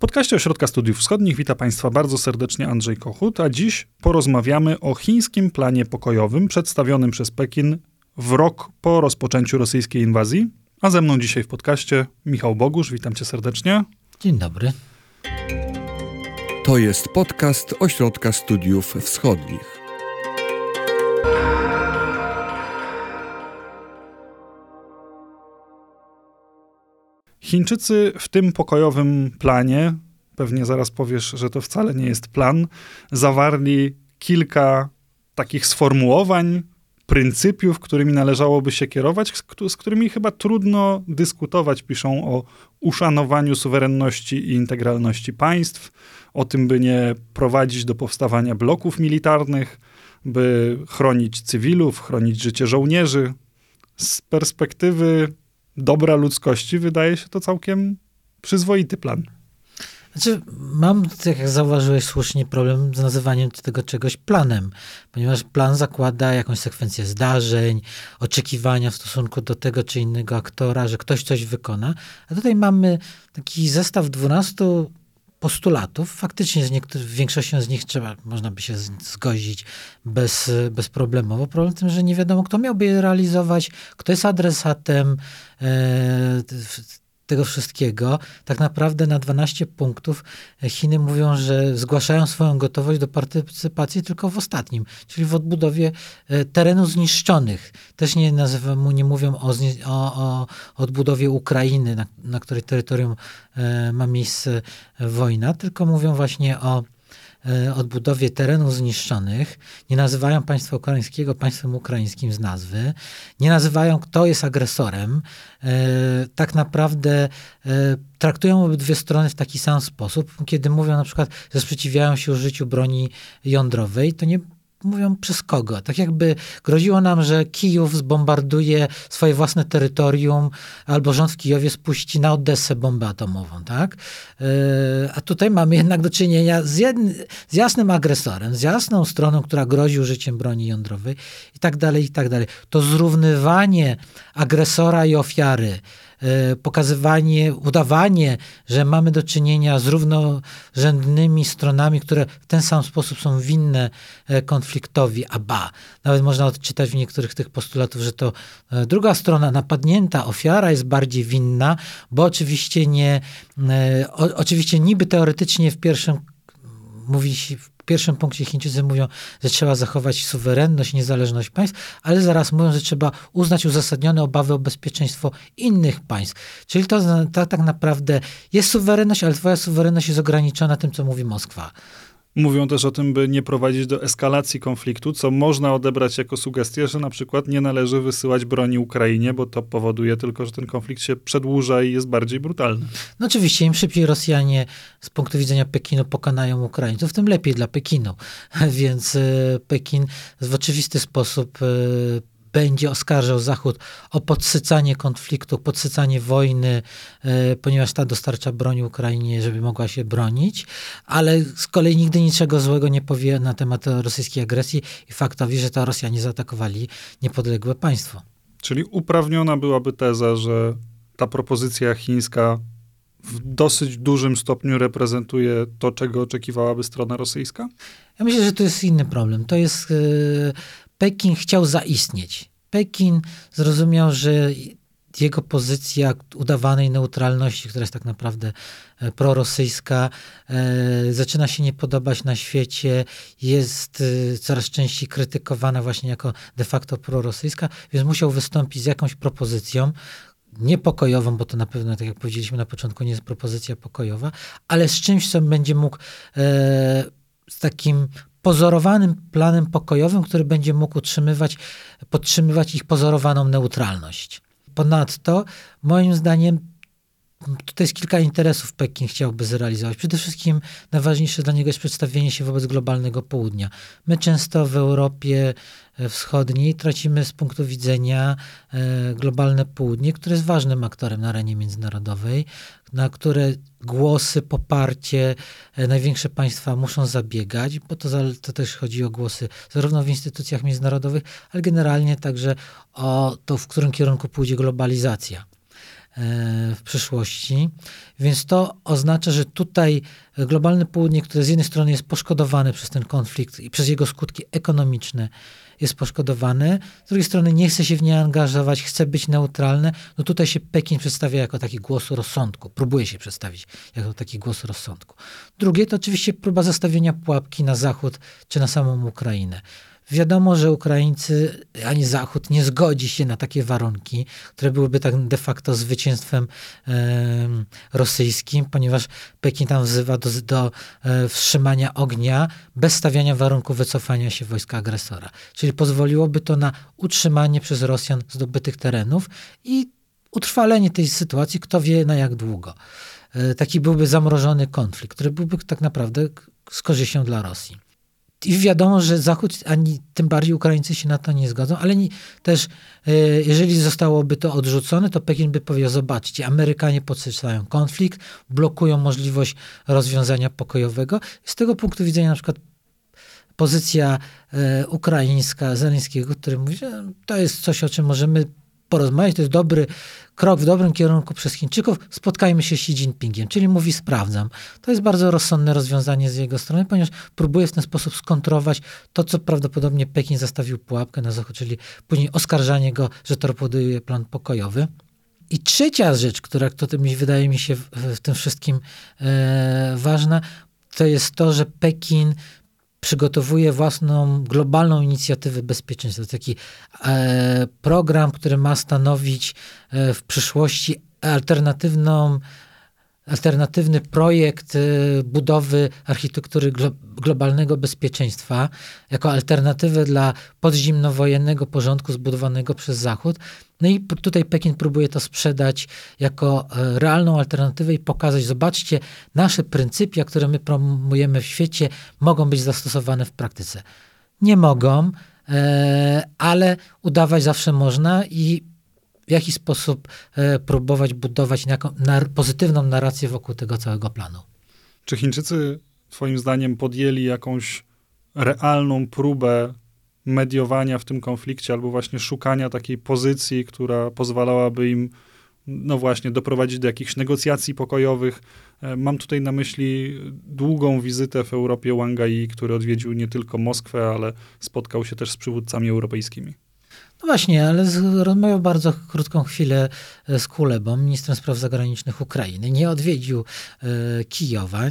podcaście Ośrodka Studiów Wschodnich wita Państwa bardzo serdecznie Andrzej Kochut, a dziś porozmawiamy o chińskim planie pokojowym przedstawionym przez Pekin w rok po rozpoczęciu rosyjskiej inwazji. A ze mną dzisiaj w podcaście Michał Bogusz, witam Cię serdecznie. Dzień dobry. To jest podcast Ośrodka Studiów Wschodnich. Chińczycy w tym pokojowym planie, pewnie zaraz powiesz, że to wcale nie jest plan, zawarli kilka takich sformułowań, pryncypiów, którymi należałoby się kierować, z którymi chyba trudno dyskutować. Piszą o uszanowaniu suwerenności i integralności państw, o tym, by nie prowadzić do powstawania bloków militarnych, by chronić cywilów, chronić życie żołnierzy. Z perspektywy dobra ludzkości wydaje się to całkiem przyzwoity plan. Znaczy, mam, tak jak zauważyłeś słusznie, problem z nazywaniem tego czegoś planem, ponieważ plan zakłada jakąś sekwencję zdarzeń, oczekiwania w stosunku do tego czy innego aktora, że ktoś coś wykona. A tutaj mamy taki zestaw 12 postulatów. Faktycznie z niektórych, większością z nich trzeba, można by się zgodzić bez, bezproblemowo. Problem w tym, że nie wiadomo, kto miałby je realizować, kto jest adresatem e, tego wszystkiego. Tak naprawdę na 12 punktów Chiny mówią, że zgłaszają swoją gotowość do partycypacji tylko w ostatnim, czyli w odbudowie e, terenów zniszczonych. Też nie, nazywam, nie mówią o, o, o odbudowie Ukrainy, na, na której terytorium e, ma miejsce wojna, tylko mówią właśnie o E, odbudowie terenów zniszczonych, nie nazywają państwa ukraińskiego państwem ukraińskim z nazwy, nie nazywają kto jest agresorem, e, tak naprawdę e, traktują obydwie strony w taki sam sposób. Kiedy mówią na przykład, że sprzeciwiają się użyciu broni jądrowej, to nie mówią przez kogo. Tak jakby groziło nam, że Kijów zbombarduje swoje własne terytorium, albo rząd w Kijowie spuści na Odessę bombę atomową, tak? Yy, a tutaj mamy jednak do czynienia z, jednym, z jasnym agresorem, z jasną stroną, która grozi użyciem broni jądrowej i tak dalej, i tak dalej. To zrównywanie agresora i ofiary, pokazywanie, udawanie, że mamy do czynienia z równorzędnymi stronami, które w ten sam sposób są winne e, konfliktowi, a ba, nawet można odczytać w niektórych tych postulatów, że to e, druga strona napadnięta, ofiara jest bardziej winna, bo oczywiście nie, oczywiście niby teoretycznie w pierwszym mówi się, pierwszym punkcie Chińczycy mówią, że trzeba zachować suwerenność, niezależność państw, ale zaraz mówią, że trzeba uznać uzasadnione obawy o bezpieczeństwo innych państw. Czyli to, to tak naprawdę jest suwerenność, ale twoja suwerenność jest ograniczona tym, co mówi Moskwa. Mówią też o tym, by nie prowadzić do eskalacji konfliktu, co można odebrać jako sugestię, że na przykład nie należy wysyłać broni Ukrainie, bo to powoduje tylko, że ten konflikt się przedłuża i jest bardziej brutalny. No oczywiście, im szybciej Rosjanie z punktu widzenia Pekinu pokonają Ukraińców, tym lepiej dla Pekinu. Więc e, Pekin w oczywisty sposób e, będzie oskarżał Zachód o podsycanie konfliktu, podsycanie wojny, e, ponieważ ta dostarcza broni Ukrainie, żeby mogła się bronić, ale z kolei nigdy niczego złego nie powie na temat rosyjskiej agresji i faktowi, że to Rosjanie zaatakowali niepodległe państwo. Czyli uprawniona byłaby teza, że ta propozycja chińska w dosyć dużym stopniu reprezentuje to, czego oczekiwałaby strona rosyjska? Ja myślę, że to jest inny problem. To jest e, Pekin chciał zaistnieć. Pekin zrozumiał, że jego pozycja udawanej neutralności, która jest tak naprawdę e, prorosyjska, e, zaczyna się nie podobać na świecie, jest e, coraz częściej krytykowana właśnie jako de facto prorosyjska, więc musiał wystąpić z jakąś propozycją, niepokojową, bo to na pewno, tak jak powiedzieliśmy na początku, nie jest propozycja pokojowa, ale z czymś, co będzie mógł z takim pozorowanym planem pokojowym, który będzie mógł utrzymywać, podtrzymywać ich pozorowaną neutralność. Ponadto, moim zdaniem, Tutaj jest kilka interesów Pekin chciałby zrealizować. Przede wszystkim najważniejsze dla niego jest przedstawienie się wobec globalnego południa. My często w Europie e, Wschodniej tracimy z punktu widzenia e, globalne południe, które jest ważnym aktorem na arenie międzynarodowej, na które głosy, poparcie e, największe państwa muszą zabiegać, bo to, to też chodzi o głosy zarówno w instytucjach międzynarodowych, ale generalnie także o to, w którym kierunku pójdzie globalizacja. W przyszłości. Więc to oznacza, że tutaj globalne południe, które z jednej strony jest poszkodowane przez ten konflikt i przez jego skutki ekonomiczne, jest poszkodowane, z drugiej strony nie chce się w nie angażować, chce być neutralne, no tutaj się Pekin przedstawia jako taki głos rozsądku, próbuje się przedstawić jako taki głos rozsądku. Drugie to oczywiście próba zastawienia pułapki na Zachód czy na samą Ukrainę. Wiadomo, że Ukraińcy ani Zachód nie zgodzi się na takie warunki, które byłyby tak de facto zwycięstwem e, rosyjskim, ponieważ Pekin tam wzywa do, do e, wstrzymania ognia bez stawiania warunku wycofania się wojska agresora. Czyli pozwoliłoby to na utrzymanie przez Rosjan zdobytych terenów i utrwalenie tej sytuacji, kto wie na jak długo. E, taki byłby zamrożony konflikt, który byłby tak naprawdę z korzyścią dla Rosji. I wiadomo, że Zachód, ani tym bardziej Ukraińcy się na to nie zgodzą, ale nie, też e, jeżeli zostałoby to odrzucone, to Pekin by powiedział, zobaczcie, Amerykanie podsycają konflikt, blokują możliwość rozwiązania pokojowego. Z tego punktu widzenia na przykład pozycja e, ukraińska Zeleńskiego, który mówi, że to jest coś, o czym możemy porozmawiać, to jest dobry krok w dobrym kierunku przez Chińczyków, spotkajmy się z Xi Jinpingiem, czyli mówi sprawdzam. To jest bardzo rozsądne rozwiązanie z jego strony, ponieważ próbuje w ten sposób skontrować to, co prawdopodobnie Pekin zastawił pułapkę na Zachód, czyli później oskarżanie go, że torpeduje plan pokojowy. I trzecia rzecz, która to wydaje mi się w, w tym wszystkim e, ważna, to jest to, że Pekin przygotowuje własną globalną inicjatywę bezpieczeństwa. Taki e, program, który ma stanowić e, w przyszłości alternatywną alternatywny projekt y, budowy architektury globalnego bezpieczeństwa jako alternatywę dla podzimnowojennego porządku zbudowanego przez Zachód. No i tutaj Pekin próbuje to sprzedać jako e, realną alternatywę i pokazać, zobaczcie, nasze pryncypia, które my promujemy w świecie, mogą być zastosowane w praktyce. Nie mogą, e, ale udawać zawsze można i w jaki sposób e, próbować budować pozytywną narrację wokół tego całego planu. Czy Chińczycy, Twoim zdaniem, podjęli jakąś realną próbę mediowania w tym konflikcie, albo właśnie szukania takiej pozycji, która pozwalałaby im, no właśnie, doprowadzić do jakichś negocjacji pokojowych? E, mam tutaj na myśli długą wizytę w Europie Wang Yi, który odwiedził nie tylko Moskwę, ale spotkał się też z przywódcami europejskimi. No właśnie, ale rozmawiał bardzo krótką chwilę e, z Kulebą, ministrem spraw zagranicznych Ukrainy. Nie odwiedził e, Kijowa.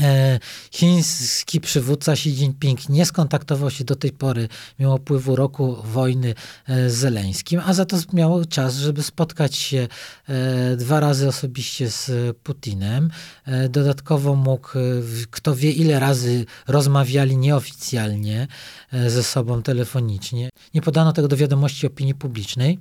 E, chiński przywódca Xi Jinping nie skontaktował się do tej pory, mimo upływu roku wojny z Zeleńskim, a za to miał czas, żeby spotkać się dwa razy osobiście z Putinem. Dodatkowo mógł, kto wie ile razy rozmawiali nieoficjalnie ze sobą telefonicznie. Nie podano tego do wiadomości opinii publicznej.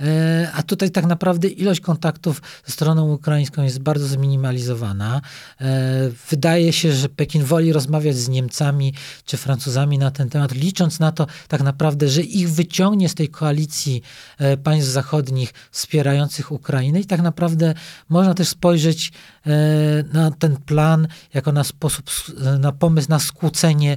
E, a tutaj tak naprawdę ilość kontaktów ze stroną ukraińską jest bardzo zminimalizowana. E, wydaje się, że Pekin woli rozmawiać z Niemcami czy Francuzami na ten temat, licząc na to tak naprawdę, że ich wyciągnie z tej koalicji e, państw zachodnich wspierających Ukrainę i tak naprawdę można też spojrzeć na ten plan jako na sposób, na pomysł na skłócenie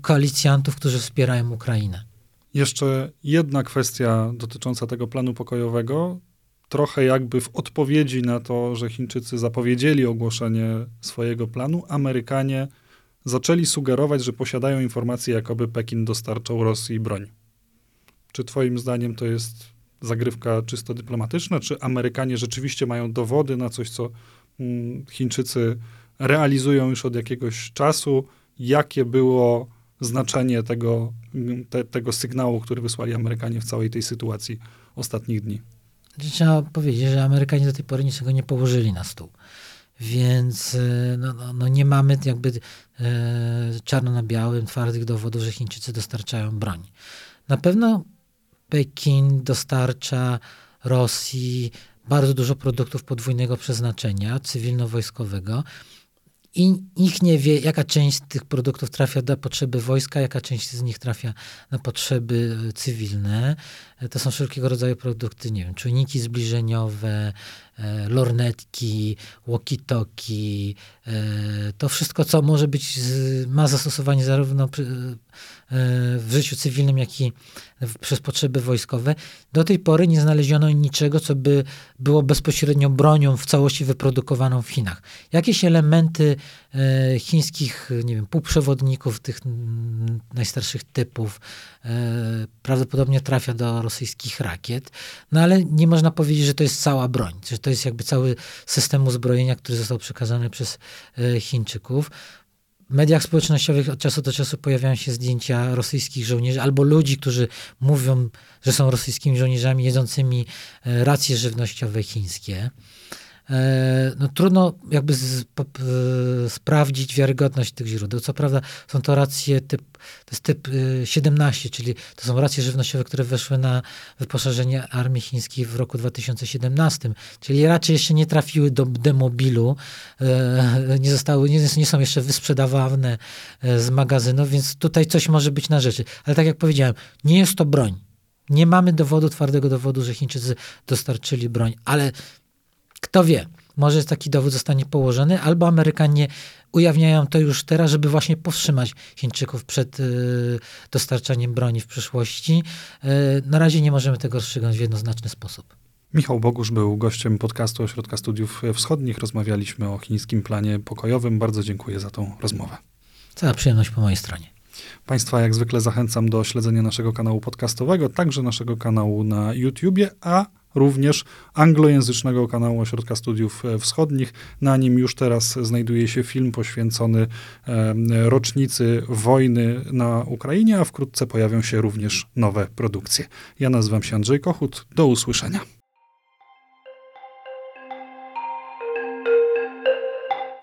koalicjantów, którzy wspierają Ukrainę. Jeszcze jedna kwestia dotycząca tego planu pokojowego. Trochę jakby w odpowiedzi na to, że Chińczycy zapowiedzieli ogłoszenie swojego planu, Amerykanie zaczęli sugerować, że posiadają informacje, jakoby Pekin dostarczał Rosji broń. Czy Twoim zdaniem to jest zagrywka czysto dyplomatyczna, czy Amerykanie rzeczywiście mają dowody na coś, co mm, Chińczycy realizują już od jakiegoś czasu? Jakie było znaczenie tego, te, tego sygnału, który wysłali Amerykanie w całej tej sytuacji ostatnich dni. Trzeba powiedzieć, że Amerykanie do tej pory niczego nie położyli na stół. Więc e, no, no, no nie mamy jakby e, czarno na białym twardych dowodów, że Chińczycy dostarczają broń. Na pewno Pekin dostarcza Rosji bardzo dużo produktów podwójnego przeznaczenia, cywilno-wojskowego. I nikt nie wie, jaka część tych produktów trafia na potrzeby wojska, jaka część z nich trafia na potrzeby cywilne. To są wszelkiego rodzaju produkty, nie wiem, czujniki zbliżeniowe, lornetki, walkie-talkie, e, to wszystko, co może być, ma zastosowanie zarówno przy, w życiu cywilnym, jak i przez potrzeby wojskowe. Do tej pory nie znaleziono niczego, co by było bezpośrednio bronią w całości wyprodukowaną w Chinach. Jakieś elementy e, chińskich, nie wiem, półprzewodników tych najstarszych typów e, prawdopodobnie trafia do rosyjskich rakiet, no ale nie można powiedzieć, że to jest cała broń, że to jest jakby cały system uzbrojenia, który został przekazany przez e, Chińczyków mediach społecznościowych od czasu do czasu pojawiają się zdjęcia rosyjskich żołnierzy albo ludzi, którzy mówią, że są rosyjskimi żołnierzami jedzącymi e, racje żywnościowe chińskie. E, no, trudno jakby z, po, sprawdzić wiarygodność tych źródeł. Co prawda są to racje typ, to jest typ 17, y, czyli to są racje żywnościowe, które weszły na wyposażenie armii chińskiej w roku 2017, czyli raczej jeszcze nie trafiły do demobilu, e, nie zostały, nie, nie są jeszcze wysprzedawane e, z magazynów, więc tutaj coś może być na rzeczy. Ale tak jak powiedziałem, nie jest to broń. Nie mamy dowodu, twardego dowodu, że Chińczycy dostarczyli broń, ale kto wie, może taki dowód zostanie położony, albo Amerykanie ujawniają to już teraz, żeby właśnie powstrzymać Chińczyków przed y, dostarczaniem broni w przyszłości. Y, na razie nie możemy tego rozstrzygnąć w jednoznaczny sposób. Michał Bogusz był gościem podcastu Ośrodka Studiów Wschodnich. Rozmawialiśmy o chińskim planie pokojowym. Bardzo dziękuję za tą rozmowę. Cała przyjemność po mojej stronie. Państwa jak zwykle zachęcam do śledzenia naszego kanału podcastowego, także naszego kanału na YouTubie, a również anglojęzycznego kanału Ośrodka Studiów Wschodnich. Na nim już teraz znajduje się film poświęcony rocznicy wojny na Ukrainie, a wkrótce pojawią się również nowe produkcje. Ja nazywam się Andrzej Kochut. Do usłyszenia.